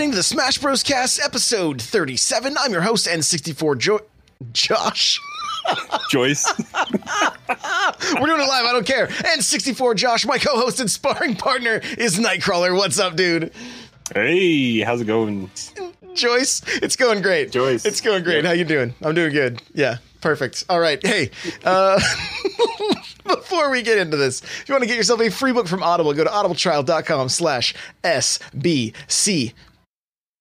listening to the Smash Bros. Cast episode 37. I'm your host, N64 jo- Josh. Joyce. We're doing it live. I don't care. N64 Josh, my co host and sparring partner, is Nightcrawler. What's up, dude? Hey, how's it going? Joyce, it's going great. Joyce. It's going great. How you doing? I'm doing good. Yeah, perfect. All right. Hey, uh, before we get into this, if you want to get yourself a free book from Audible, go to audibletrial.com slash SBC.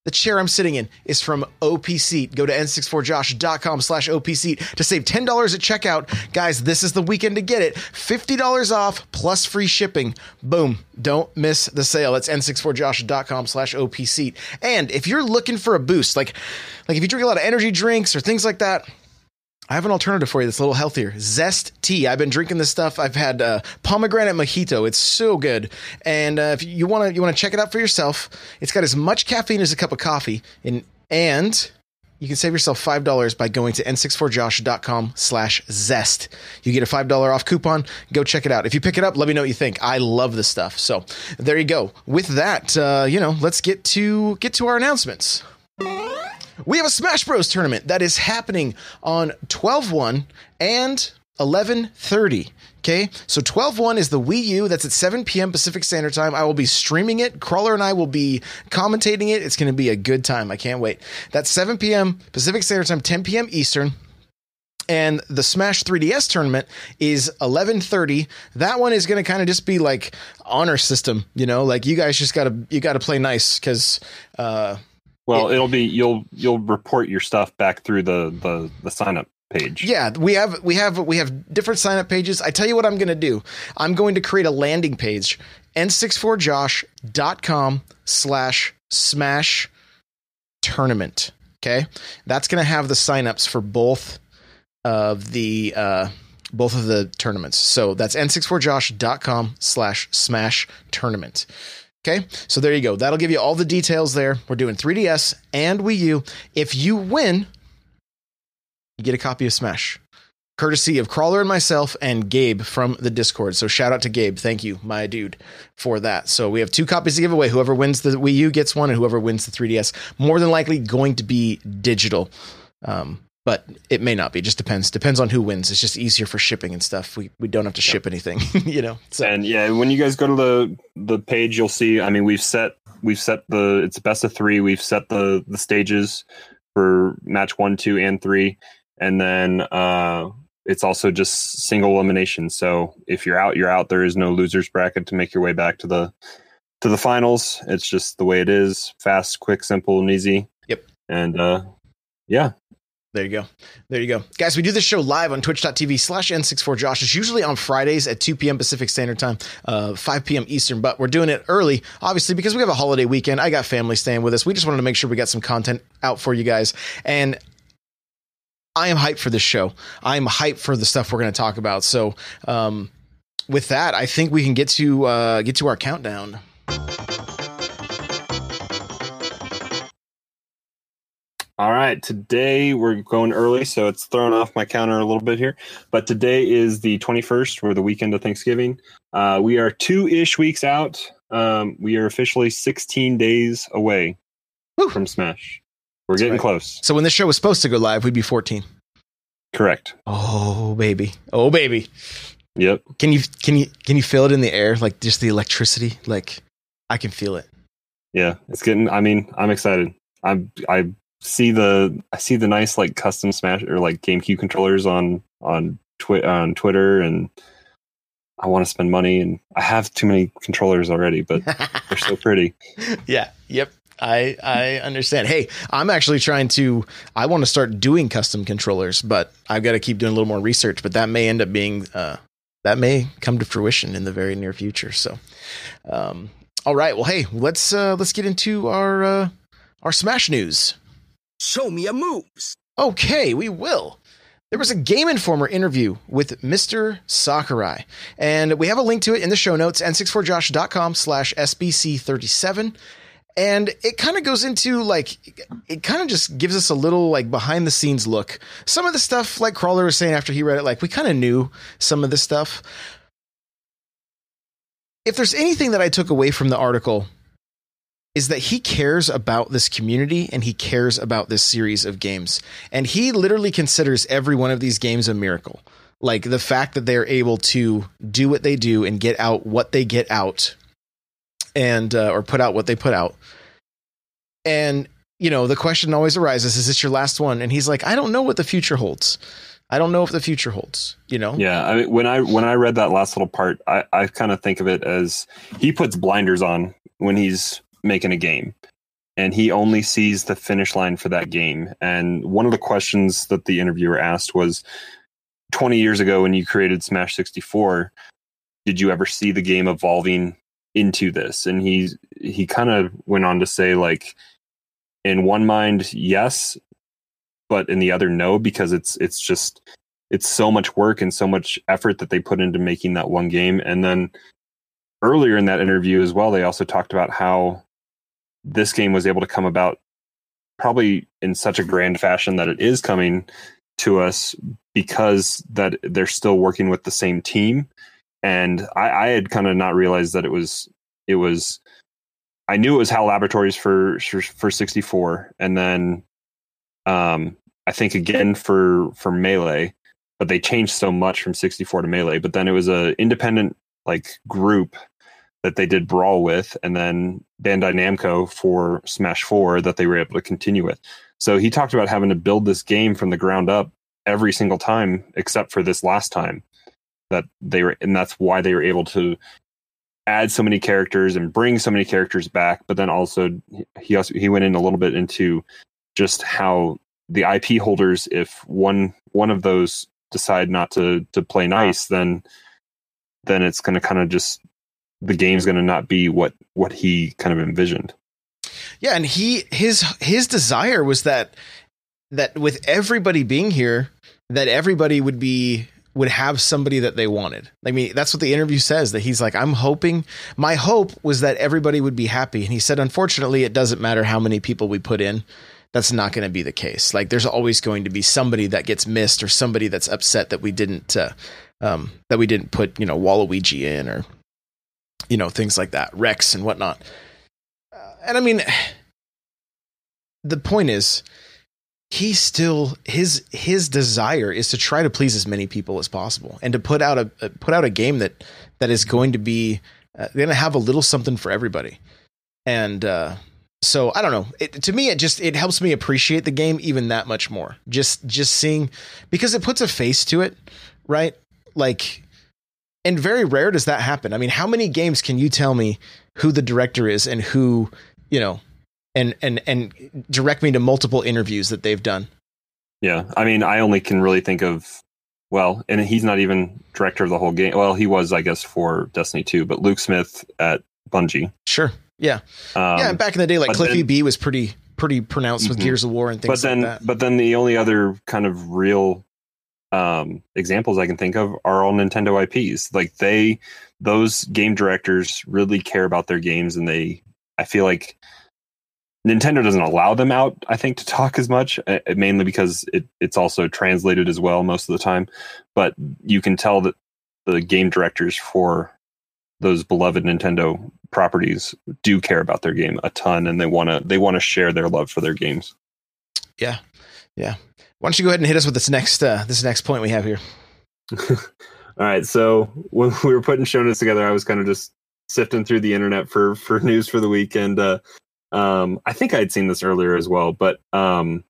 The chair I'm sitting in is from OP Seat. Go to n64josh.com slash OP Seat to save $10 at checkout. Guys, this is the weekend to get it. $50 off plus free shipping. Boom. Don't miss the sale. That's n64josh.com slash OP Seat. And if you're looking for a boost, like, like if you drink a lot of energy drinks or things like that, I have an alternative for you that's a little healthier. Zest tea. I've been drinking this stuff. I've had uh, pomegranate mojito. It's so good. And uh, if you want to, you want to check it out for yourself. It's got as much caffeine as a cup of coffee, and and you can save yourself five dollars by going to n64josh.com slash zest. You get a five dollar off coupon. Go check it out. If you pick it up, let me know what you think. I love this stuff. So there you go. With that, uh, you know, let's get to get to our announcements. We have a Smash Bros tournament that is happening on 12-1 and 11:30. Okay, so 12-1 is the Wii U. That's at 7 p.m. Pacific Standard Time. I will be streaming it. Crawler and I will be commentating it. It's going to be a good time. I can't wait. That's 7 p.m. Pacific Standard Time, 10 p.m. Eastern and the Smash 3DS tournament is 11:30. That one is going to kind of just be like honor system, you know, like you guys just got to you got to play nice cuz uh Well, it'll be you'll you'll report your stuff back through the the the sign up page. Yeah, we have we have we have different sign up pages. I tell you what I'm going to do. I'm going to create a landing page n64josh.com slash smash tournament. Okay, that's going to have the signups for both of the uh, both of the tournaments. So that's n64josh.com slash smash tournament. Okay, so there you go. That'll give you all the details there. We're doing 3DS and Wii U. If you win, you get a copy of Smash, courtesy of Crawler and myself and Gabe from the Discord. So shout out to Gabe. Thank you, my dude, for that. So we have two copies to give away. Whoever wins the Wii U gets one, and whoever wins the 3DS, more than likely going to be digital. Um, but it may not be. It Just depends. Depends on who wins. It's just easier for shipping and stuff. We we don't have to ship anything, you know. So And yeah, when you guys go to the the page, you'll see. I mean, we've set we've set the it's best of three. We've set the the stages for match one, two, and three, and then uh, it's also just single elimination. So if you're out, you're out. There is no losers bracket to make your way back to the to the finals. It's just the way it is. Fast, quick, simple, and easy. Yep. And uh, yeah, There you go. There you go. Guys, we do this show live on twitch.tv slash N64Josh. It's usually on Fridays at 2 p.m. Pacific Standard Time, uh, 5 p.m. Eastern, but we're doing it early, obviously, because we have a holiday weekend. I got family staying with us. We just wanted to make sure we got some content out for you guys. And I am hyped for this show. I am hyped for the stuff we're going to talk about. So, um, with that, I think we can get to uh, get to our countdown. All right, today we're going early, so it's thrown off my counter a little bit here. But today is the 21st, or the weekend of Thanksgiving. Uh, we are two ish weeks out. Um, we are officially 16 days away Woo. from Smash. We're getting right. close. So when this show was supposed to go live, we'd be 14. Correct. Oh baby, oh baby. Yep. Can you can you can you feel it in the air? Like just the electricity? Like I can feel it. Yeah, it's getting. I mean, I'm excited. I'm. I see the. I see the nice like custom Smash or like GameCube controllers on on twi- on Twitter, and I want to spend money. And I have too many controllers already, but they're so pretty. yeah. Yep. I I understand. Hey, I'm actually trying to. I want to start doing custom controllers, but I've got to keep doing a little more research. But that may end up being uh, that may come to fruition in the very near future. So, um, all right. Well, hey, let's uh, let's get into our uh, our Smash news. Show me your moves. Okay, we will. There was a Game Informer interview with Mr. Sakurai, and we have a link to it in the show notes, n64josh.com slash SBC37. And it kind of goes into like, it kind of just gives us a little like behind the scenes look. Some of the stuff, like Crawler was saying after he read it, like we kind of knew some of this stuff. If there's anything that I took away from the article, is that he cares about this community and he cares about this series of games. And he literally considers every one of these games a miracle. Like the fact that they're able to do what they do and get out what they get out and uh, or put out what they put out. And you know, the question always arises, is this your last one? And he's like, I don't know what the future holds. I don't know if the future holds, you know? Yeah. I mean, when I when I read that last little part, I, I kind of think of it as he puts blinders on when he's making a game. And he only sees the finish line for that game. And one of the questions that the interviewer asked was 20 years ago when you created Smash 64, did you ever see the game evolving into this? And he he kind of went on to say like in one mind, yes, but in the other, no, because it's it's just it's so much work and so much effort that they put into making that one game. And then earlier in that interview as well, they also talked about how this game was able to come about probably in such a grand fashion that it is coming to us because that they're still working with the same team. And I, I had kind of not realized that it was it was I knew it was HAL Laboratories for for 64, and then um, I think again for for Melee, but they changed so much from 64 to Melee. But then it was a independent like group that they did Brawl with, and then Bandai Namco for Smash 4 that they were able to continue with. So he talked about having to build this game from the ground up every single time, except for this last time that they were, and that's why they were able to add so many characters and bring so many characters back. But then also he also he went in a little bit into just how the IP holders, if one one of those decide not to to play nice, then then it's going to kind of just the game's going to not be what what he kind of envisioned. Yeah, and he his his desire was that that with everybody being here, that everybody would be would have somebody that they wanted. I mean, that's what the interview says that he's like, I'm hoping, my hope was that everybody would be happy. And he said, unfortunately, it doesn't matter how many people we put in. That's not going to be the case. Like, there's always going to be somebody that gets missed or somebody that's upset that we didn't, uh, um, that we didn't put, you know, Waluigi in or, you know, things like that, Rex and whatnot. Uh, and I mean, the point is, he still his his desire is to try to please as many people as possible and to put out a put out a game that that is going to be uh, going to have a little something for everybody. And uh, so i don't know. It, to me it just it helps me appreciate the game even that much more. Just just seeing because it puts a face to it right? Like and very rare does that happen i mean how many games can you tell me who the director is and who you know and and and direct me to multiple interviews that they've done. Yeah, I mean, I only can really think of well, and he's not even director of the whole game. Well, he was, I guess, for Destiny 2, but Luke Smith at Bungie. Sure. Yeah. Um, yeah. Back in the day, like Cliffy then, B was pretty pretty pronounced with mm-hmm. Gears of War and things but then, like that. But then the only other kind of real um, examples I can think of are all Nintendo IPs. Like they, those game directors really care about their games, and they, I feel like Nintendo doesn't allow them out, I think, to talk as much, uh, mainly because it, it's also translated as well most of the time. But you can tell that the game directors for those beloved Nintendo properties do care about their game a ton, and they want to they want to share their love for their games. Yeah, yeah. Why don't you go ahead and hit us with this next uh, this next point we have here? All right. So when we were putting show notes together, I was kind of just sifting through the internet for for news for the weekend. Uh, um, I think I'd seen this earlier as well, but um,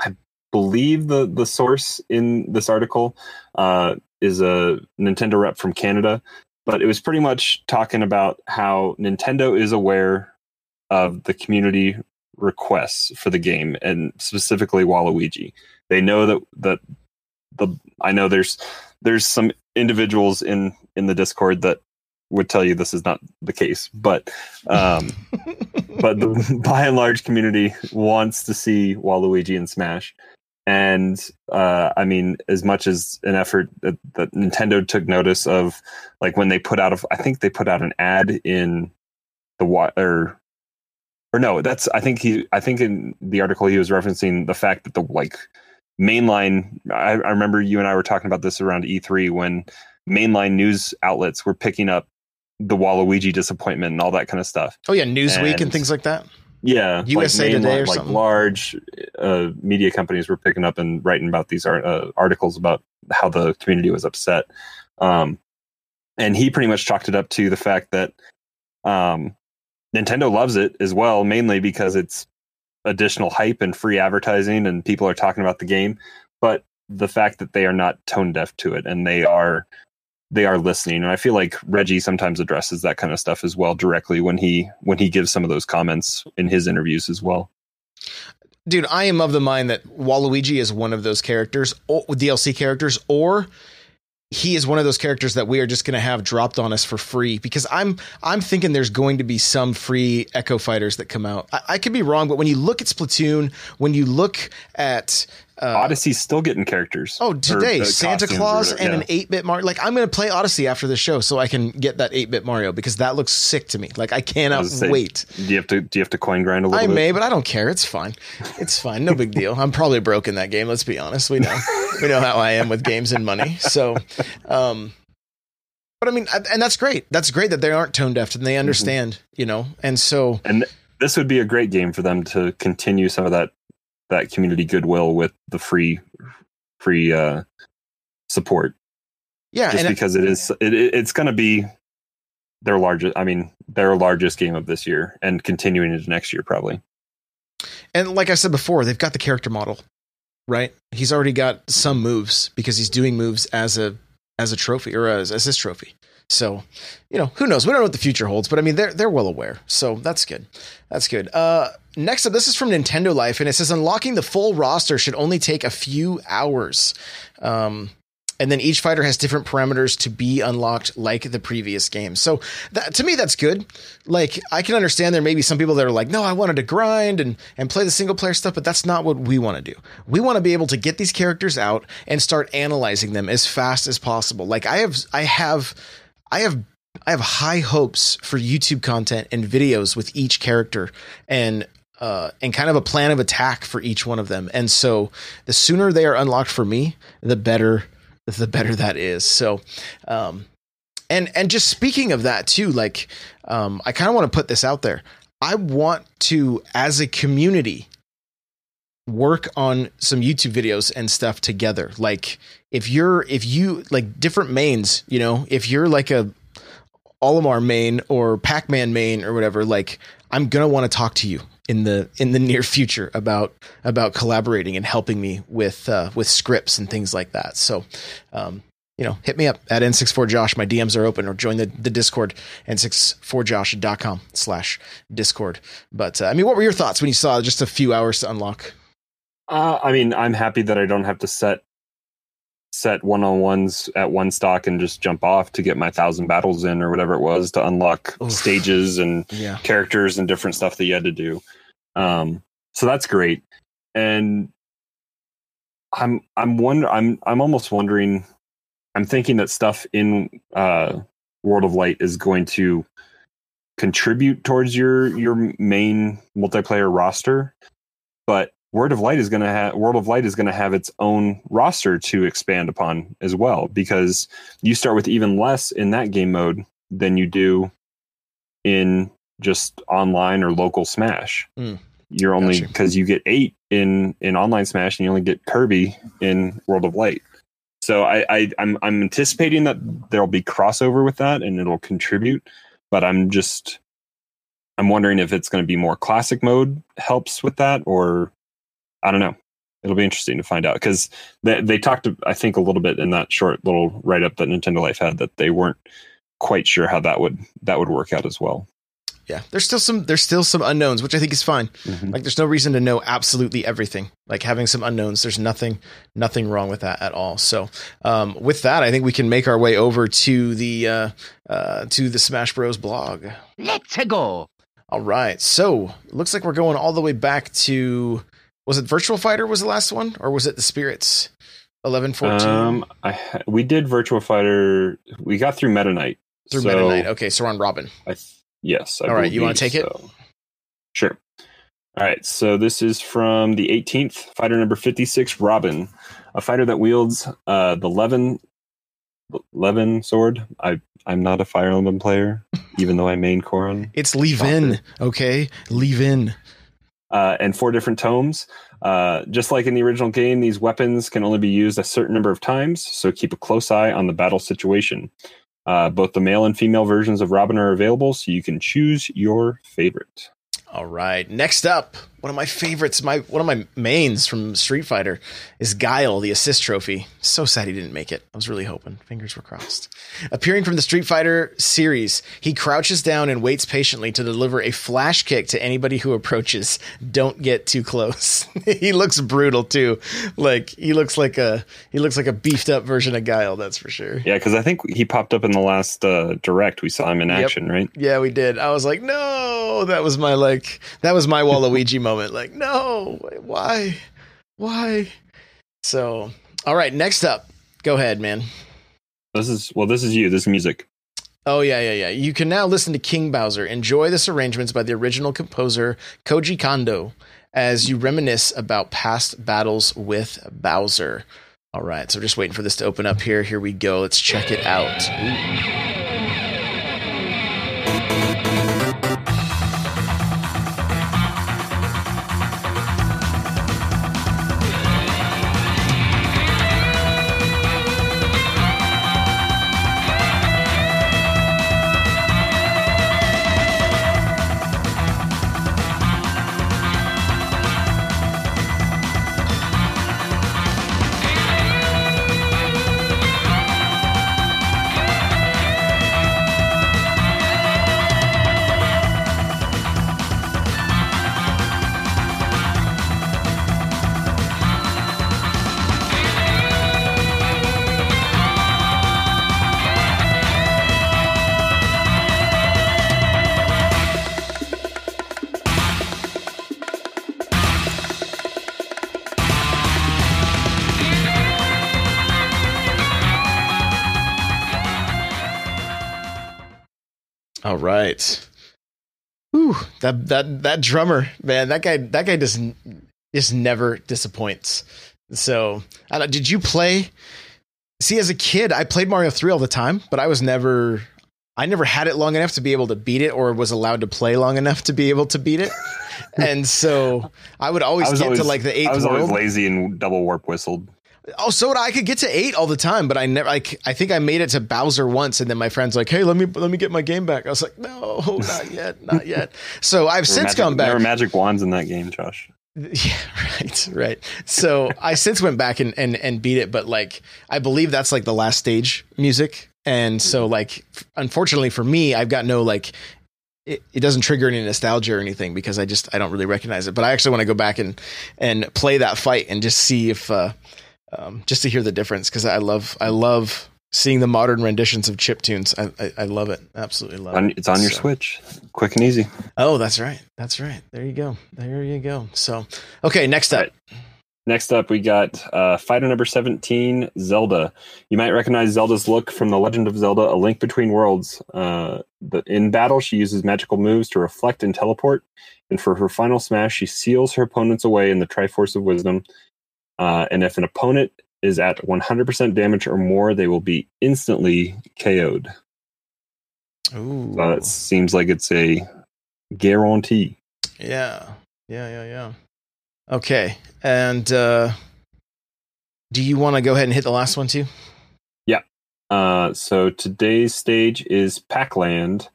I believe the the source in this article uh, is a Nintendo rep from Canada. But it was pretty much talking about how Nintendo is aware of the community requests for the game, and specifically Waluigi. They know that that the I know there's there's some individuals in in the Discord that would tell you this is not the case, but um, but the by and large community wants to see Waluigi in Smash, and uh, I mean, as much as an effort that, that Nintendo took notice of, like when they put out, of, I think they put out an ad in the or or no, that's I think he I think in the article he was referencing the fact that the like mainline. I, I remember you and I were talking about this around E3 when mainline news outlets were picking up the Waluigi disappointment and all that kind of stuff. Oh yeah, Newsweek and, And- things like that. Yeah, USA main, Today or like something? large uh, media companies were picking up and writing about these ar- uh, articles about how the community was upset, um, and he pretty much chalked it up to the fact that um, Nintendo loves it as well, mainly because it's additional hype and free advertising, and people are talking about the game. But the fact that they are not tone deaf to it, and they are they are listening, and I feel like Reggie sometimes addresses that kind of stuff as well directly when he when he gives some of those comments in his interviews as well. Dude, I am of the mind that Waluigi is one of those characters, DLC characters, or he is one of those characters that we are just going to have dropped on us for free because I'm I'm thinking there's going to be some free Echo Fighters that come out. I, I could be wrong, but when you look at Splatoon, when you look at uh, Odyssey's still getting characters. Oh, or, today uh, Santa or Claus and yeah. an 8-bit Mario. Like I'm going to play Odyssey after the show so I can get that 8-bit Mario because that looks sick to me. Like I I cannot gonna say, wait. Do you have to do you have to coin grind a little I bit? may, but I don't care. It's fine. It's fine. No big deal. I'm probably broke in that game. Let's be honest. We know. we know how I am with games and money. So, um, but I mean, and that's great. That's great that they aren't tone deaf and they Mm-hmm. understand, you know. And so, And this would be a great game for them to continue some of that that community goodwill with the free free uh support yeah, just because it is it, it- it's going to be their largest i mean their largest game of this year and continuing into next year probably and like I said before, they've got the character model, right? He's already got some moves because he's doing moves as a as a trophy or as, as his trophy. So, you know, who knows? We don't know what the future holds, but I mean, they're they're well aware. So that's good. That's good. Uh, next up, this is from Nintendo Life, and it says unlocking the full roster should only take a few hours. Um, and then each fighter has different parameters to be unlocked like the previous game. So that, to me, that's good. Like I can understand there may be some people that are like, no, I wanted to grind and and play the single player stuff, but that's not what we want to do. We want to be able to get these characters out and start analyzing them as fast as possible. Like I have, I have, I have. I have high hopes for YouTube content and videos with each character and uh, and kind of a plan of attack for each one of them. And so the sooner they are unlocked for me, the better the better that is. So, um, and and just speaking of that too, like, um, I kind of want to put this out there. I want to, as a community, work on some YouTube videos and stuff together. Like, if you're if you like different mains, you know, if you're like a Olimar main or Pac-Man main or whatever, like I'm gonna want to talk to you in the in the near future about about collaborating and helping me with uh, with scripts and things like that. So, um, you know, hit me up at n64josh. My DMs are open, or join the the Discord n64josh.com slash Discord. But uh, I mean, what were your thoughts when you saw just a few hours to unlock? uh, i mean i'm happy that i don't have to set set one-on-ones at one stock and just jump off to get my thousand battles in or whatever it was to unlock Oof. stages and Yeah, characters and different stuff that you had to do. Um, so that's great. And I'm I'm wonder I'm I'm almost wondering. I'm thinking that stuff in uh, World of Light is going to contribute towards your your main multiplayer roster, but World of Light is going to have World of Light is going to have its own roster to expand upon as well because you start with even less in that game mode than you do in just online or local Smash. Mm. You're only Gotcha. because you get eight in in online Smash and you only get Kirby in World of Light. So I, I I'm I'm anticipating that there'll be crossover with that and it'll contribute, but I'm just I'm wondering if it's going to be more classic mode helps with that or I don't know. It'll be interesting to find out because they they talked I think a little bit in that short little write up that Nintendo Life had that they weren't quite sure how that would that would work out as well. Yeah. There's still some there's still some unknowns, which I think is fine. Like there's no reason to know absolutely everything. Like having some unknowns, there's nothing nothing wrong with that at all. So um, with that, I think we can make our way over to the uh, uh, to the Smash Bros blog. Let's go. All right. So looks like we're going all the way back to was it Virtual Fighter was the last one, or was it the Spirits? Eleven fourteen Um, I ha- we did Virtual Fighter. We got through Meta Knight. through so Meta Knight. Okay, so we're on Robin. I th- yes. I All right, you wanna believe take it? Sure. All right. So this is from the 18th fighter number 56, Robin, a fighter that wields uh, the Levin Levin sword. I I'm not a Fire Emblem player, even though I main Corrin. It's Levin. okay? Leave in. Uh, and four different tomes. Uh, just like in the original game, these weapons can only be used a certain number of times, so keep a close eye on the battle situation. Uh, both the male and female versions of Robin are available, so you can choose your favorite. All right. Next up, one of my favorites, my one of my mains from Street Fighter is Guile, the assist trophy. So sad he didn't make it. I was really hoping. Fingers were crossed. Appearing from the Street Fighter series, he crouches down and waits patiently to deliver a flash kick to anybody who approaches. Don't get too close. he looks brutal too. Like he looks like a he looks like a beefed up version of Guile, that's for sure. Yeah, because I think he popped up in the last uh, direct. We saw him in Yep. action, right? Yeah, we did. I was like, no, that was my like, that was my Waluigi moment. Like, no, why, why? So, all right, next up, go ahead, man. This is well, this is you. This is music. Oh yeah, yeah, yeah. You can now listen to King Bowser. Enjoy this arrangements by the original composer Koji Kondo as you reminisce about past battles with Bowser. All right, so just waiting for this to open up here. Here we go. Let's check it out. Ooh. Right. Whew, that that that drummer, man, that guy that guy just just never disappoints. So, I don't, did you play? See, as a kid, I played Mario Three all the time, but I was never, I never had it long enough to be able to beat it, or was allowed to play long enough to be able to beat it. and so, I would always I get always to like the eighth I was world. always lazy and double warp whistled. Oh, so I. I could get to eight all the time, but I never. Like, I think I made it to Bowser once, and then my friend's like, "Hey, let me let me get my game back." I was like, "No, not yet, not yet." So I've since magic, gone There back. were magic wands in that game, Josh. Yeah, right, right. So I since went back and, and and beat it, but like I believe that's like the last stage music, and so like unfortunately for me, I've got no like. It, it doesn't trigger any nostalgia or anything because I just I don't really recognize it. But I actually want to go back and and play that fight and just see if uh, um, just to hear the difference because I love I love seeing the modern renditions of chip tunes. I I, I love it, absolutely love On, it. it's on your So- Switch, quick and easy. Oh, that's right, that's right. There you go, there you go. So okay, next up. Right. Next up, we got uh, fighter number 17, Zelda. You might recognize Zelda's look from The Legend of Zelda A Link Between Worlds. Uh, the, in battle, she uses magical moves to reflect and teleport. And for her final smash, she seals her opponents away in the Triforce of Wisdom. Uh, and if an opponent is at 100% damage or more, they will be instantly KO'd. Ooh. So it seems like it's a guarantee. Yeah. Yeah, yeah, yeah. Okay. And uh do you want to go ahead and hit the last one too? Yeah. Uh, so today's stage is Pac-Land.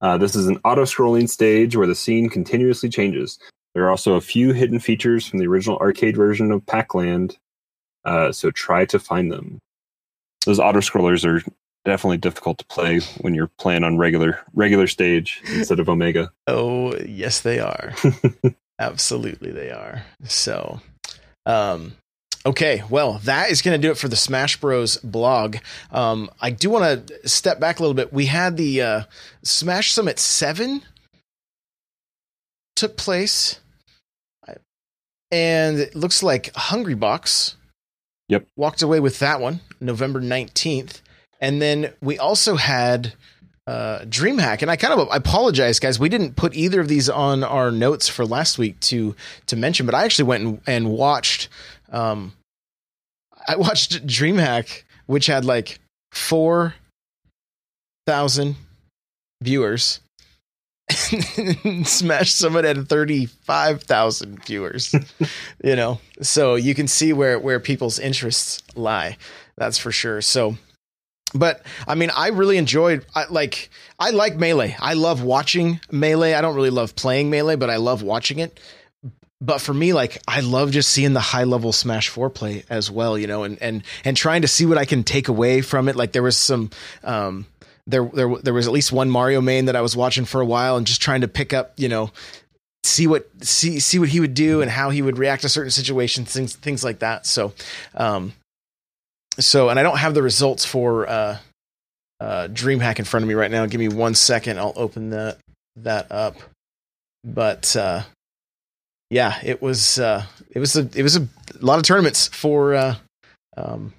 Uh, this is an auto-scrolling stage where the scene continuously changes. There are also a few hidden features from the original arcade version of Pac-Land, uh, so try to find them. Those auto-scrollers are definitely difficult to play when you're playing on regular regular stage instead of Omega. Oh, yes they are. Absolutely they are. So, um Okay, well, that is going to do it for the Smash Bros. blog. Um, I do want to step back a little bit. We had the uh, Smash Summit 7 took place, and it looks like Hungrybox Yep. walked away with that one November 19th. And then we also had uh, DreamHack, and I kind of I apologize, guys. We didn't put either of these on our notes for last week to to mention, but I actually went and, and watched. Um, I watched DreamHack, which had like four thousand viewers. Smash Summit at thirty five thousand viewers. you know, so you can see where where people's interests lie. That's for sure. So but I mean, I really enjoyed I, like I like melee. I love watching melee. I don't really love playing melee, but I love watching it. But for me, like I love just seeing the high level Smash Four play as well, you know, and and and trying to see what I can take away from it. Like there was some, um, there there there was at least one Mario main that I was watching for a while, and just trying to pick up, you know, see what see see what he would do and how he would react to certain situations, things things like that. So, um, so and I don't have the results for uh, uh, DreamHack in front of me right now. Give me one second. I'll open that that up. But uh, yeah, it was uh, it was a it was a lot of tournaments for uh, um,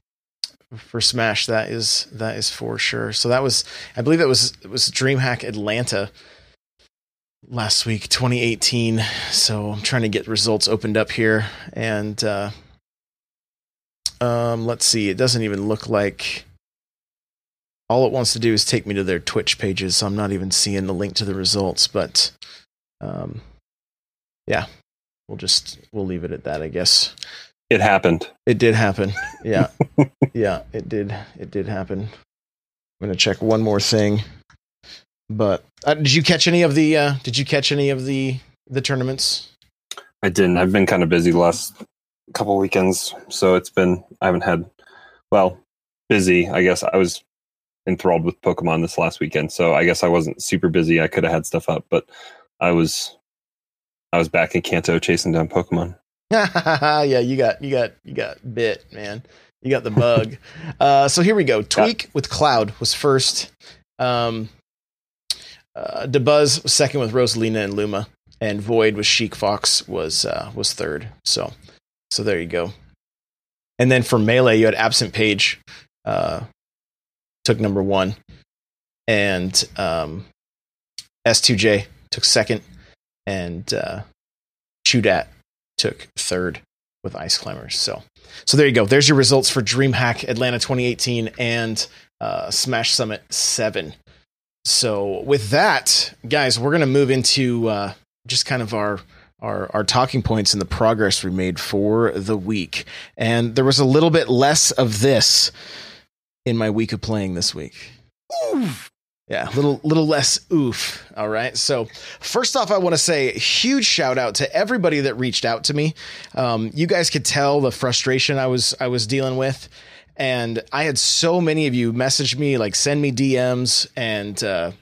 for Smash. That is that is for sure. So that was I believe that was it was DreamHack Atlanta last week, 2018. So I'm trying to get results opened up here and. Uh, um, let's see. It doesn't even look like all it wants to do is take me to their Twitch pages, so I'm not even seeing the link to the results. But um, yeah, we'll just we'll leave it at that, I guess. It happened. It did happen. Yeah, yeah, it did. It did happen. I'm gonna check one more thing. But uh, did you catch any of the? Uh, did you catch any of the the tournaments? I didn't. I've been kind of busy the last couple weekends, so it's been I haven't had well busy. I guess I was enthralled with Pokemon this last weekend, so I guess I wasn't super busy. I could have had stuff up, but I was I was back in Kanto chasing down Pokemon. yeah, you got you got you got bit, man. You got the bug. uh, so here we go. Tweek with Cloud was first. Um, uh, Dabuz was second with Rosalina and Luma, and Void with Sheik Fox was uh, was third. So so there you go. And then for melee, you had Absent Page, uh, took number one, and um, S2J took second, and uh, Chudat took third with Ice Climbers. So, so there you go. There's your results for DreamHack Atlanta 2018 and uh, Smash Summit 7. So, with that, guys, we're going to move into uh, just kind of our our, our talking points and the progress we made for the week. And there was a little bit less of this in my week of playing this week. Yeah, little little less oof. All right. So first off, I want to say huge shout out to everybody that reached out to me. Um, you guys could tell the frustration I was I was dealing with, and I had so many of you message me, like send me DMs, and uh,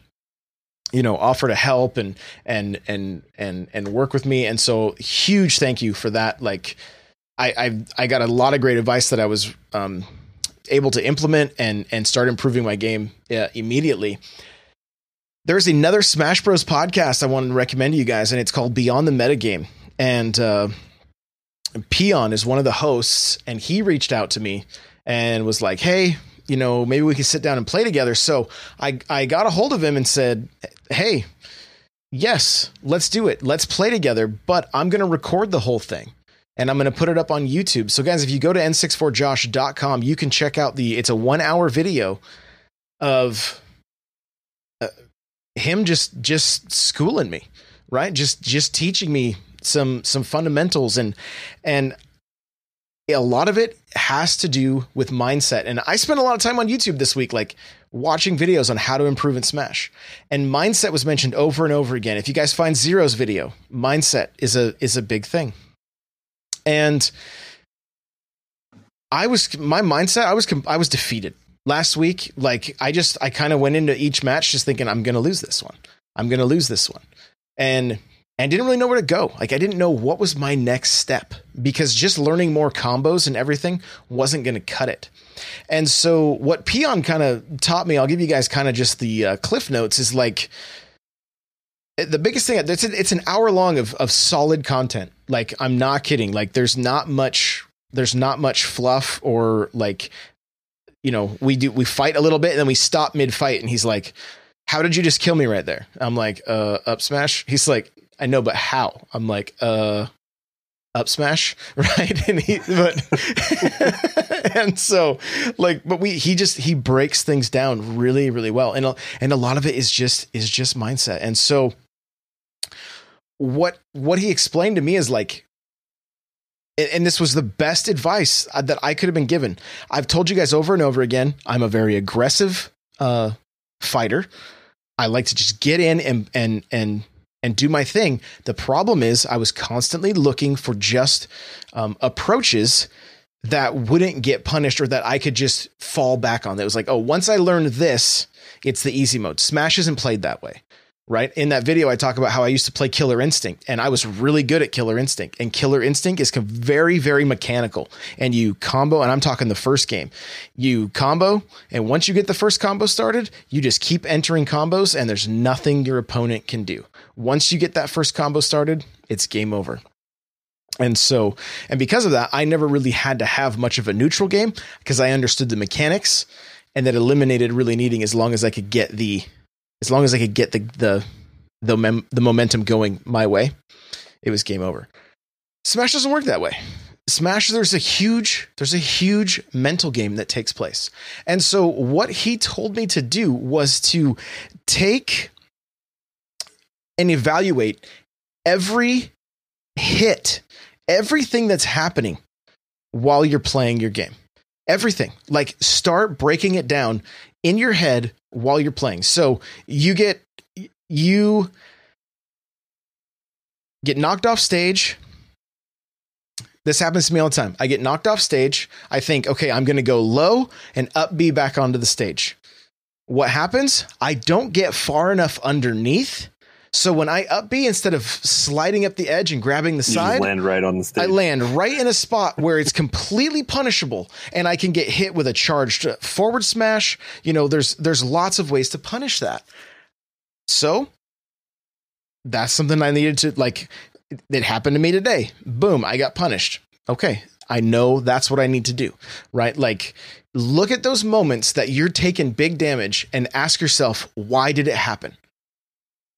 you know offer to help and and and and and work with me and so huge thank you for that like i i, I got a lot of great advice that i was um, able to implement and and start improving my game uh, immediately there's another smash bros podcast i want to recommend to you guys and it's called beyond the metagame and uh peon is one of the hosts and he reached out to me and was like hey you know, maybe we could sit down and play together. So I, I got a hold of him and said, Hey, yes, let's do it. Let's play together, but I'm going to record the whole thing and I'm going to put it up on YouTube. So guys, if you go to n64josh.com, you can check out the, it's a one hour video of uh, him just, just schooling me, right? Just, just teaching me some, some fundamentals and, and a lot of it has to do with mindset. And I spent a lot of time on YouTube this week, like watching videos on how to improve in Smash. And mindset was mentioned over and over again. If you guys find Zero's video, mindset is a is a big thing. And I was my mindset. I was I was defeated last week. Like I just I kind of went into each match just thinking I'm going to lose this one. I'm going to lose this one. And and didn't really know where to go. Like I didn't know what was my next step because just learning more combos and everything wasn't going to cut it. And so what Peon kind of taught me, I'll give you guys kind of just the uh, cliff notes is like the biggest thing it's it's an hour long of of solid content. Like I'm not kidding. Like there's not much there's not much fluff or like you know, we do we fight a little bit and then we stop mid fight and he's like how did you just kill me right there? I'm like, uh, up smash. He's like, I know, but how? I'm like, uh, up smash, right? And he but and so like but we he just he breaks things down really really well. And and a lot of it is just is just mindset. And so what what he explained to me is like and this was the best advice uh, that I could have been given. I've told you guys over and over again, I'm a very aggressive uh fighter. I like to just get in and and and and do my thing. The problem is I was constantly looking for just um, approaches that wouldn't get punished or that I could just fall back on. It was like, oh, once I learned this, it's the easy mode. Smash isn't played that way. Right. In that video, I talk about how I used to play Killer Instinct and I was really good at Killer Instinct. And Killer Instinct is very, very mechanical. And you combo, and I'm talking the first game. You combo, and once you get the first combo started, you just keep entering combos, and there's nothing your opponent can do. Once you get that first combo started, it's game over. And so, and because of that, I never really had to have much of a neutral game because I understood the mechanics and that eliminated really needing as long as I could get the, as long as I could get the, the, the, mem- the momentum going my way, it was game over. Smash doesn't work that way. Smash, there's a huge, there's a huge mental game that takes place. And so what he told me to do was to take and evaluate every hit, everything that's happening while you're playing your game. Everything. Like start breaking it down in your head while you're playing. So you get you get knocked off stage. This happens to me all the time. I get knocked off stage. I think, okay, I'm going to go low and up B back onto the stage. What happens? I don't get far enough underneath. So when I up B, instead of sliding up the edge and grabbing the You side, land right on the stage. I land right in a spot where it's completely punishable and I can get hit with a charged uh, forward smash. You know, there's there's lots of ways to punish that. So that's something I needed to like it happened to me today. Boom, I got punished. Okay, I know that's what I need to do. Right? Like look at those moments that you're taking big damage and ask yourself, why did it happen?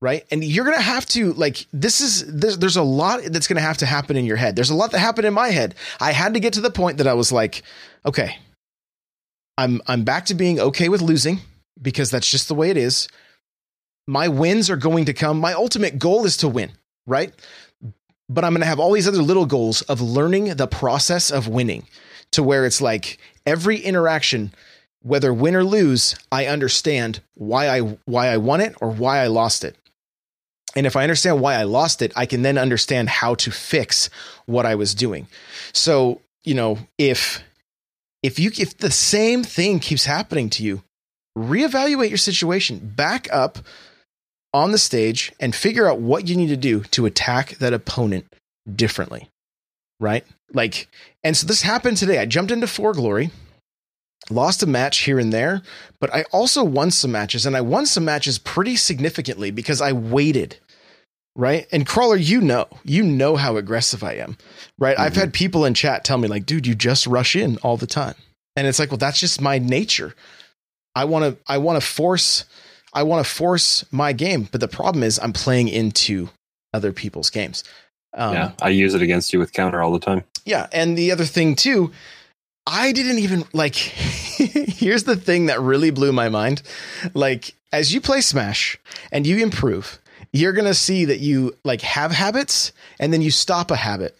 Right? And you're gonna have to like this is there's, there's a lot that's gonna have to happen in your head. There's a lot that happened in my head. I had to get to the point that i was like okay i'm i'm back to being okay with losing because that's just the way it is. My wins are going to come. My ultimate goal is to win right? But i'm gonna have all these other little goals of learning the process of winning to where it's like every interaction whether win or lose i understand why i why i won it or why i lost it and if I understand why I lost it, I can then understand how to fix what I was doing. So, you know, if if you if the same thing keeps happening to you, reevaluate your situation, back up on the stage and figure out what you need to do to attack that opponent differently. Right? Like and so this happened today. I jumped into For Glory lost a match here and there, but I also won some matches and I won some matches pretty significantly because I waited. Right. And Crawler, you know, you know how aggressive I am. Right. I've had people in chat tell me, like, dude, you just rush in all the time. And it's like, well, that's just my nature. I want to, I want to force, I want to force my game. But the problem is I'm playing into other people's games. Um, yeah, I use it against you with counter all the time. yeah. And the other thing too, I didn't even like, here's the thing that really blew my mind. Like, as you play Smash and you improve, you're to see that you like have habits and then you stop a habit.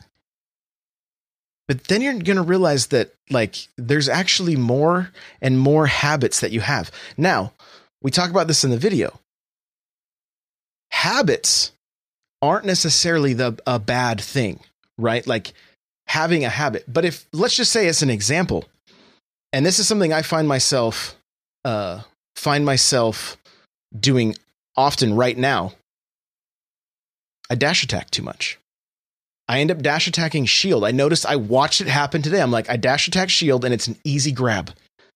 But then you're to realize that like there's actually more and more habits that you have. Now, we talk about this in the video. Habits aren't necessarily the a bad thing, right? Like having a habit. But if let's just say as an example, and this is something I find myself uh find myself doing often right now. I dash attack too much. I end up dash attacking shield. I noticed I watched it happen today. I'm like, I dash attack shield and it's an easy grab.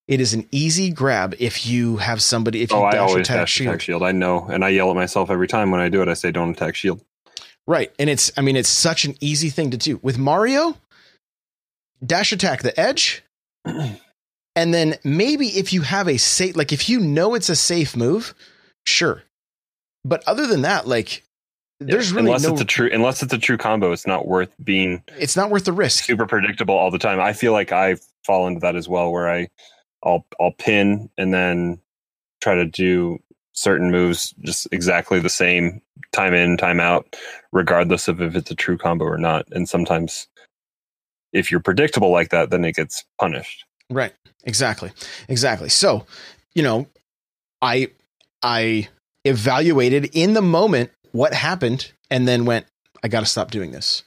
It is an easy grab if you have somebody if you Oh, I dash always attack dash shield. attack shield. I know, and I yell at myself every time when I do it. I say, "Don't attack shield." Right. And it's, I mean, it's such an easy thing to do. With Mario, dash attack the edge. and then maybe if you have a safe, like if you know it's a safe move, sure. But other than that, like there's really unless no. it's a true unless it's a true combo, it's not worth being it's not worth the risk. super predictable all the time. I feel like I fall into that as well, where I I'll I'll pin and then try to do certain moves just exactly the same time in time out, regardless of if it's a true combo or not. And sometimes, if you're predictable like that, then it gets punished. Right. Exactly. Exactly. So, you know, I I evaluated in the moment what happened and then went, I got to stop doing this.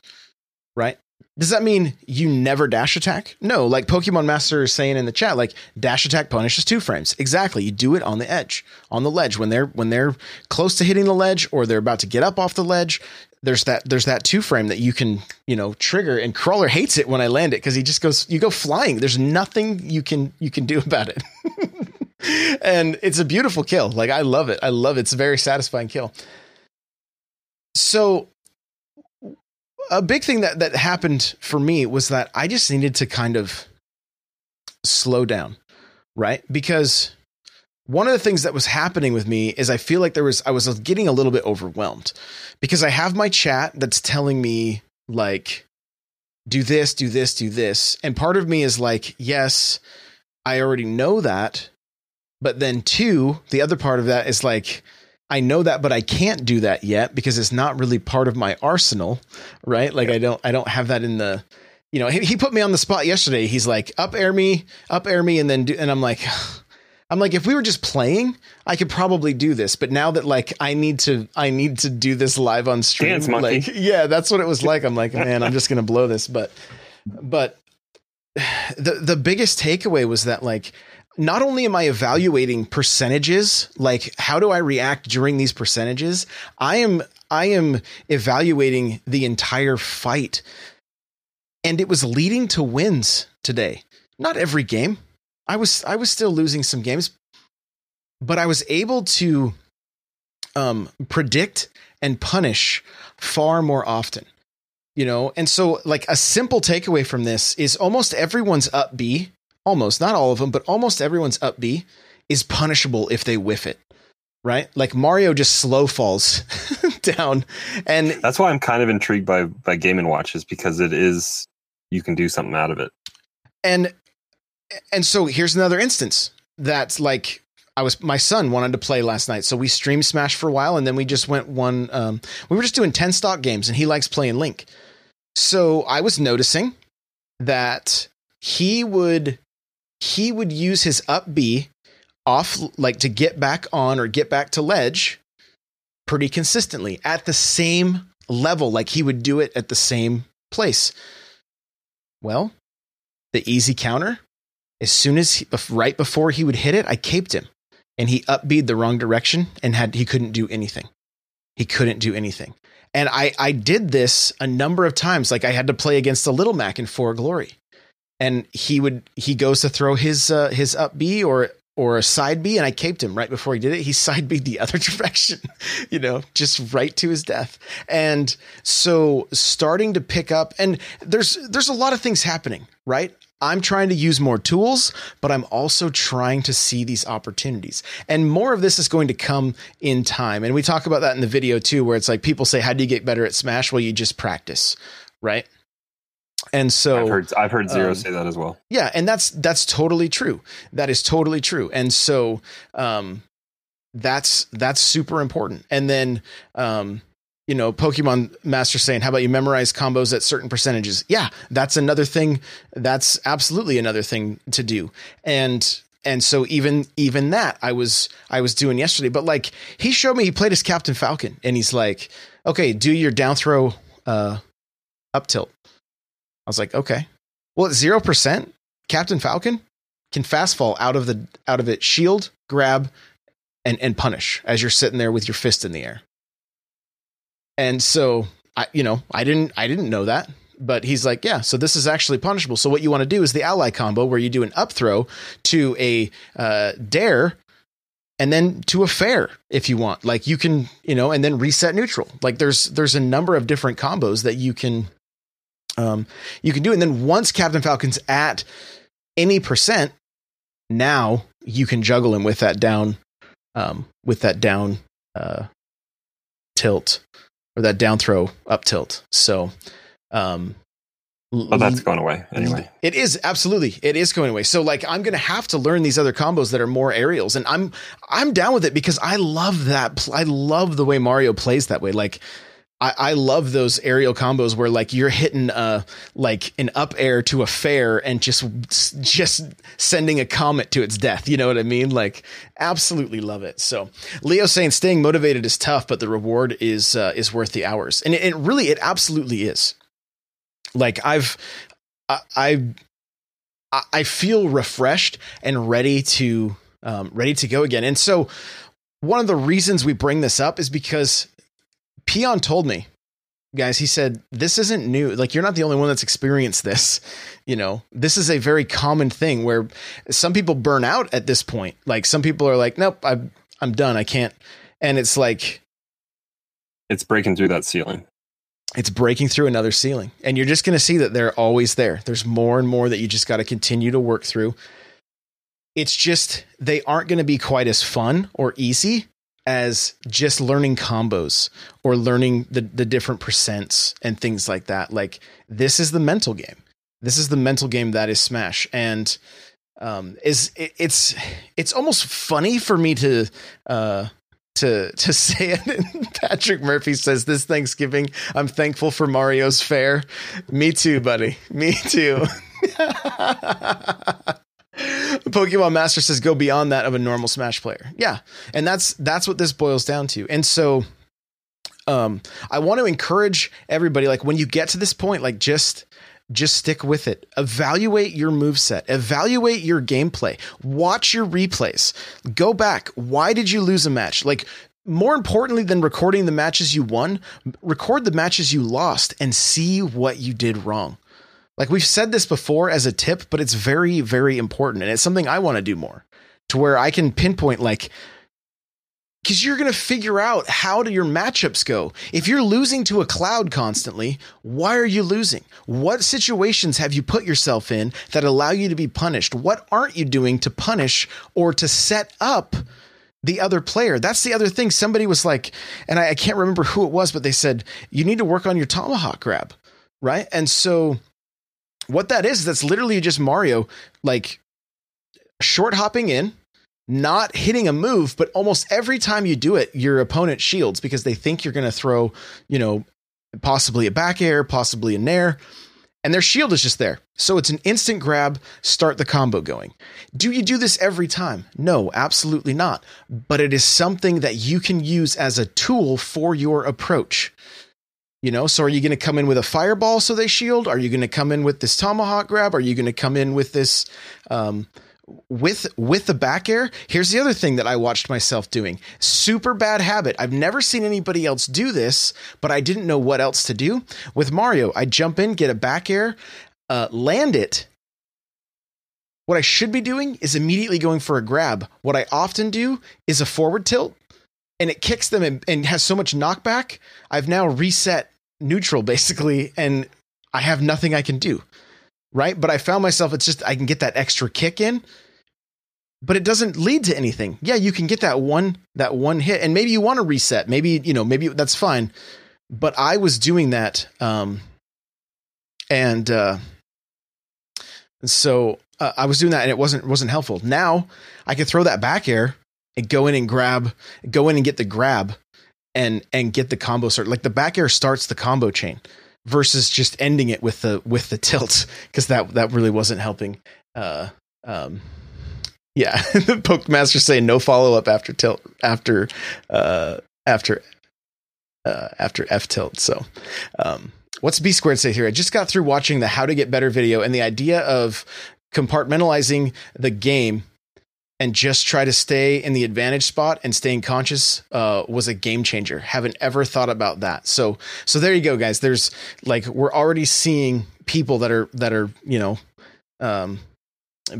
Right? Does that mean you never dash attack? No, like Pokemon Master is saying in the chat, like dash attack punishes two frames. Exactly. You do it on the edge, on the ledge when they're when they're close to hitting the ledge or they're about to get up off the ledge. There's that there's that two frame that you can you know trigger. And Crawler hates it when I land it because he just goes you go flying. There's nothing you can you can do about it. and it's a beautiful kill. Like I love it. I love it. It's a very satisfying kill. So a big thing that that happened for me was that I just needed to kind of slow down, right? Because one of the things that was happening with me is I feel like there was I was getting a little bit overwhelmed because I have my chat that's telling me like do this, do this, do this. And part of me is like, yes, I already know that. But then two, the other part of that is like I know that, but I can't do that yet because it's not really part of my arsenal, right? Like I don't, I don't have that in the, you know, he, he put me on the spot yesterday. He's like, up air me, up air me, and then do, and I'm like, I'm like, if we were just playing, I could probably do this. But now that like I need to, I need to do this live on stream. Dance monkey. like, yeah, that's what it was like. I'm like, man, I'm just gonna blow this. But, but the the biggest takeaway was that like not only am I evaluating percentages, like how do I react during these percentages, I am I am evaluating the entire fight. And it was leading to wins today. Not every game. I was I was still losing some games, but I was able to um predict and punish far more often. You know, and so like a simple takeaway from this is almost everyone's up B almost not all of them, but almost everyone's up B is punishable if they whiff it. Right? Like Mario just slow falls down. And That's why I'm kind of intrigued by by Game and Watch is because it is you can do something out of it. and and so here's another instance that's like I was my son wanted to play last night, so we streamed Smash for a while, and then we just went one. Um, we were just doing ten stock games, and he likes playing Link. So I was noticing that he would he would use his up B off like to get back on or get back to ledge pretty consistently at the same level, like he would do it at the same place. Well, the easy counter, as soon as he, right before he would hit it, I caped him and he upbeat the wrong direction and had he couldn't do anything. He couldn't do anything. And I I did this a number of times. Like I had to play against the little Mac in For Glory. And he would he goes to throw his uh, his up B or or a side B, and I caped him right before he did it. He side B the other direction, you know, just right to his death. And so starting to pick up, and there's there's a lot of things happening, right? I'm trying to use more tools, but I'm also trying to see these opportunities. And more of this is going to come in time. And we talk about that in the video too, where it's like people say, How do you get better at Smash? Well, you just practice, right? And so I've heard I've heard Zero um, say that as well. yeah, and that's that's totally true. That is totally true. And so um that's that's super important. And then um you know, Pokemon Master saying, "How about you memorize combos at certain percentages?" Yeah, that's another thing. That's absolutely another thing to do. And and so even even that I was I was doing yesterday. But like he showed me he played as Captain Falcon, and he's like, "Okay, do your down throw uh, up tilt." I was like, "Okay." Well, zero percent, Captain Falcon can fast fall out of the out of it, shield, grab, and and punish as you're sitting there with your fist in the air. And so I, you know, I didn't I didn't know that, but he's like, yeah. So this is actually punishable. So what you want to do is the ally combo where you do an up throw to a uh, dare. And then to a fair if you want, like you can, you know, and then reset neutral. Like there's there's a number of different combos that you can um, you can do. And then once Captain Falcon's at any percent, now you can juggle him with that down, um, with that down uh, tilt or that down throw up tilt. So, um, Oh, that's going away anyway. It is absolutely. It is going away. So like I'm going to have to learn these other combos that are more aerials and I'm I'm down with it because I love that I love the way Mario plays that way. Like I, I love those aerial combos where like you're hitting uh like an up air to a fair and just just sending a comet to its death. You know what I mean? Like absolutely love it. So Leo saying staying motivated is tough, but the reward is uh, is worth the hours, and it, it really it absolutely is. Like I've I I, I feel refreshed and ready to um, ready to go again, and so one of the reasons we bring this up is because Peon told me, guys, he said, this isn't new. Like, you're not the only one that's experienced this. You know, this is a very common thing where some people burn out at this point. Like, some people are like, nope, I'm, I'm done. I can't. And it's like, it's breaking through that ceiling. It's breaking through another ceiling. And you're just going to see that they're always there. There's more and more that you just got to continue to work through. It's just, they aren't going to be quite as fun or easy as just learning combos or learning the, the different percents and things like that. Like this is the mental game. This is the mental game that is Smash. And um, is it, it's it's almost funny for me to uh, to to say it. Patrick Murphy says this Thanksgiving, I'm thankful for Mario's fair. Me too, buddy. Me too. Pokemon Master says go beyond that of a normal Smash player. Yeah, and that's that's what this boils down to. And so, um, I want to encourage everybody. Like when you get to this point, like just just stick with it. Evaluate your move set. Evaluate your gameplay. Watch your replays. Go back. Why did you lose a match? Like more importantly than recording the matches you won, record the matches you lost and see what you did wrong. Like we've said this before as a tip, but it's very, very important. And it's something I want to do more to where I can pinpoint like, because you're going to figure out how do your matchups go. If you're losing to a cloud constantly, why are you losing? What situations have you put yourself in that allow you to be punished? What aren't you doing to punish or to set up the other player? That's the other thing. Somebody was like, and I, I can't remember who it was, but they said, you need to work on your tomahawk grab. Right. And so what that is, that's literally just Mario like short hopping in, not hitting a move, but almost every time you do it, your opponent shields because they think you're going to throw, you know, possibly a back air, possibly a nair, and their shield is just there. So it's an instant grab, start the combo going. Do you do this every time? No, absolutely not. But it is something that you can use as a tool for your approach. You know, so are you going to come in with a fireball so they shield? Are you going to come in with this tomahawk grab? Are you going to come in with this um, with with the back air? Here's the other thing that I watched myself doing. Super bad habit. I've never seen anybody else do this, but I didn't know what else to do. With Mario, I jump in, get a back air, uh, land it. What I should be doing is immediately going for a grab. What I often do is a forward tilt and it kicks them and, and has so much knockback. I've now reset neutral basically, and I have nothing I can do. Right. But I found myself, it's just, I can get that extra kick in, but it doesn't lead to anything. Yeah, you can get that one, that one hit, and maybe you want to reset. Maybe, you know, maybe that's fine. But I was doing that. Um, and, uh, so uh, I was doing that and it wasn't, wasn't helpful. Now I could throw that back air and go in and grab, go in and get the grab and and get the combo start. Like the back air starts the combo chain versus just ending it with the with the tilt because that that really wasn't helping. Uh, um, yeah, the poke master saying no follow up after tilt after uh, after uh, after F tilt. So, um, what's B squared say here? I just got through watching the How to Get Better video, and the idea of compartmentalizing the game and just try to stay in the advantage spot and staying conscious uh, was a game changer. Haven't ever thought about that. So so there you go, guys. There's like we're already seeing people that are that are you know. Um,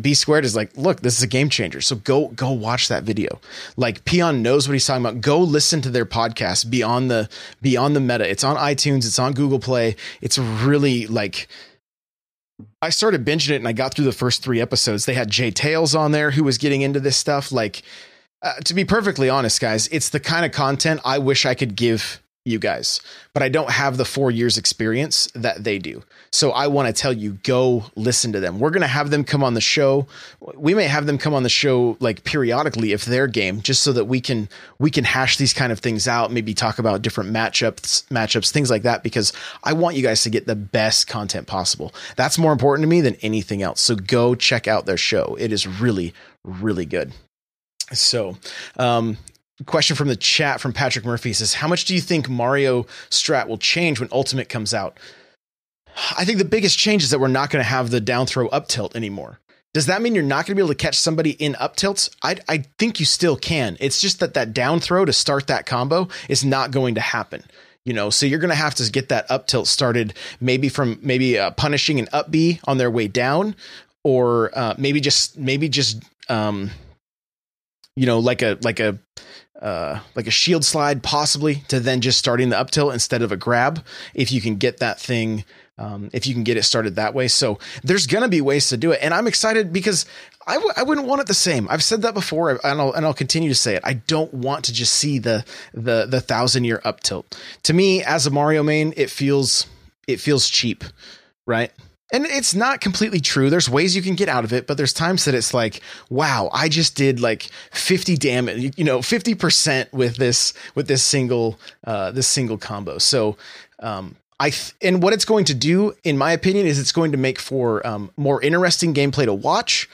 B squared is like, look, this is a game changer. So go go watch that video. Like Peon knows what he's talking about. Go listen to their podcast beyond the beyond the meta. It's on iTunes. It's on Google Play. It's really like I started binging it and I got through the first three episodes. They had JTails on there who was getting into this stuff. Like, uh, to be perfectly honest, guys, it's the kind of content I wish I could give you guys, but I don't have the four years experience that they do. So I want to tell you, go listen to them. We're going to have them come on the show. We may have them come on the show like periodically if they're game, just so that we can we can hash these kind of things out. Maybe talk about different matchups, matchups, things like that. Because I want you guys to get the best content possible. That's more important to me than anything else. So go check out their show. It is really really good. So, um, question from the chat from Patrick Murphy says, How much do you think Mario Strat will change when Ultimate comes out? I think the biggest change is that we're not going to have the down throw up tilt anymore. Does that mean you're not going to be able to catch somebody in up tilts? I, I think you still can. It's just that that down throw to start that combo is not going to happen. You know, so you're going to have to get that up tilt started, maybe from maybe uh, punishing an up B on their way down, or uh, maybe just maybe just um, you know, like a like a uh, like a shield slide, possibly to then just starting the up tilt instead of a grab. If you can get that thing, um, if you can get it started that way, so there's gonna be ways to do it, and I'm excited because I w- I wouldn't want it the same. I've said that before, and I'll and I'll continue to say it. I don't want to just see the the the thousand year up tilt. To me, as a Mario main, it feels it feels cheap, right? And it's not completely true. There's ways you can get out of it, but there's times that it's like, wow, I just did like 50 damage, you know, 50% with this, with this single, uh, this single combo. So, um, I, th- and what it's going to do, in my opinion, is it's going to make for um, more interesting gameplay to watch.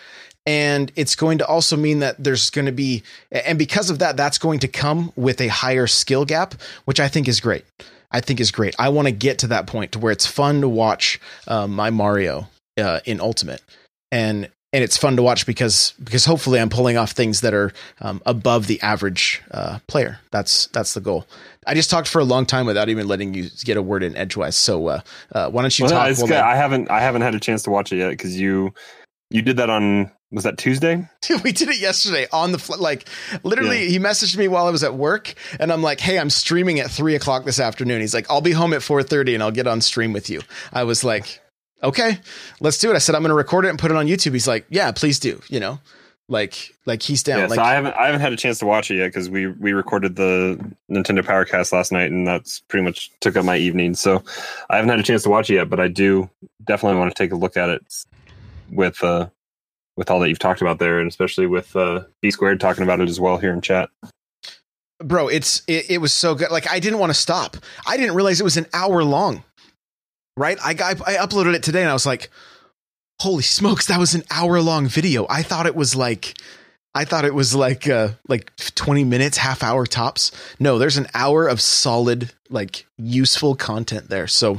And it's going to also mean that there's going to be, and because of that, that's going to come with a higher skill gap, which I think is great. I think is great. I want to get to that point to where it's fun to watch uh, my Mario uh, in Ultimate, and and it's fun to watch because because hopefully I'm pulling off things that are um, above the average uh, player. That's that's the goal. I just talked for a long time without even letting you get a word in edgewise. So uh, uh, why don't you well, talk? No, I haven't I haven't had a chance to watch it yet because you you did that on was that Tuesday? we did it yesterday on the fl- like literally. Yeah. He messaged me while I was at work, and I'm like, "Hey, I'm streaming at three o'clock this afternoon." He's like, "I'll be home at four thirty, and I'll get on stream with you." I was like, "Okay, let's do it." I said, "I'm going to record it and put it on YouTube." He's like, "Yeah, please do." You know, like like he's down. Yeah, like, so I haven't I haven't had a chance to watch it yet because we we recorded the Nintendo Powercast last night, and that's pretty much took up my evening. So I haven't had a chance to watch it yet, but I do definitely want to take a look at it with uh with all that you've talked about there, and especially with uh, B squared talking about it as well here in chat. Bro, it's it, it was so good. Like I didn't want to stop. I didn't realize it was an hour long. Right? I, I I uploaded it today, and I was like, "Holy smokes, that was an hour long video." I thought it was like. I thought it was like uh like 20 minutes, half hour tops. No, there's an hour of solid like useful content there. So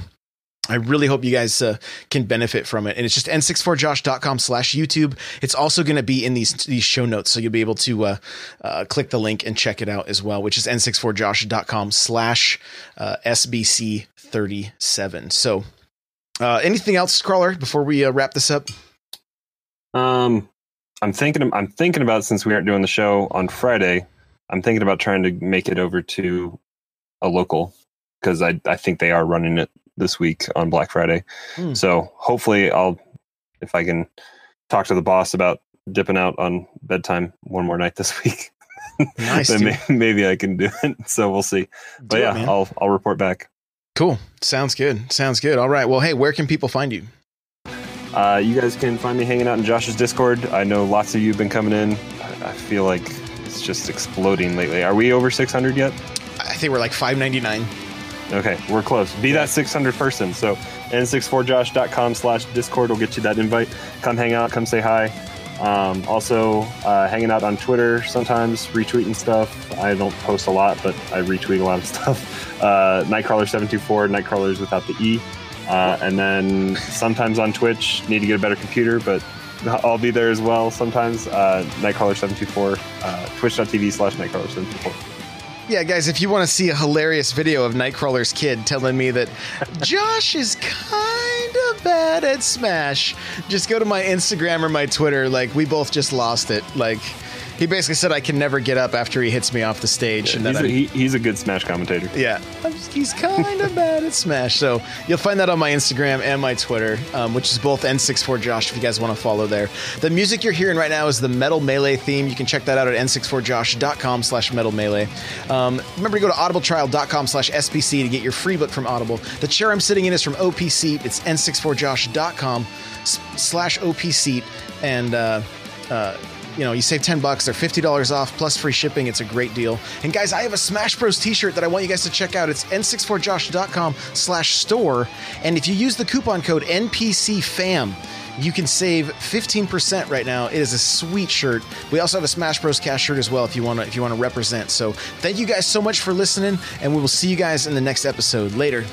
I really hope you guys uh, can benefit from it. And it's just n64josh.com slash YouTube. It's also going to be in these, these show notes. So you'll be able to uh, uh, click the link and check it out as well, which is n64josh.com slash uh, SBC37. So uh, anything else, Crawler, before we uh, wrap this up? Um, I'm thinking, I'm thinking about, since we aren't doing the show on Friday, I'm thinking about trying to make it over to a local because I, I think they are running it this week on Black Friday. Mm. So hopefully I'll if I can talk to the boss about dipping out on bedtime one more night this week. Nice. then maybe, maybe, I can do it. So we'll see. But do yeah, it, I'll I'll report back. Cool. Sounds good. Sounds good. All right. Well, hey, where can people find you? Uh, you guys can find me hanging out in Josh's Discord. I know lots of you have been coming in. I feel like it's just exploding lately. Are we over 600 yet? I think we're like 599. Okay, we're close. Be that 600 person. So n64josh.com slash discord will get you that invite. Come hang out, come say hi. Um, also, uh, hanging out on Twitter sometimes, retweeting stuff. I don't post a lot, but I retweet a lot of stuff. Uh, Nightcrawler724, Nightcrawlers without the E. Uh, and then sometimes on Twitch, need to get a better computer, but I'll be there as well sometimes. Uh, Nightcrawler724, uh, twitch.tv slash Nightcrawler724 yeah, guys, if you want to see a hilarious video of Nightcrawler's kid telling me that Josh is kind of bad at Smash, just go to my Instagram or my Twitter. Like, we both just lost it. Like, He basically said I can never get up after he hits me off the stage, and He's a, he, he's a good Smash commentator. yeah, he's kind of bad at Smash. So you'll find that on my Instagram and my Twitter, um, which is both N64Josh if you guys want to follow there. The music you're hearing right now is the Metal Melee theme. You can check that out at n64josh.com slash metal melee. Um, remember to go to audibletrial.com slash SPC to get your free book from Audible. The chair I'm sitting in is from OPC. It's n64josh.com s- slash OPC. And, uh, uh, you know, you save 10 bucks, they're $50 off plus free shipping. It's a great deal. And guys, I have a Smash Bros t-shirt that I want you guys to check out. It's n64josh.com slash store. And if you use the coupon code NPCFAM, you can save 15% right now. It is a sweet shirt. We also have a Smash Bros cash shirt as well if you want to if you want to represent. So, thank you guys so much for listening and we will see you guys in the next episode. Later.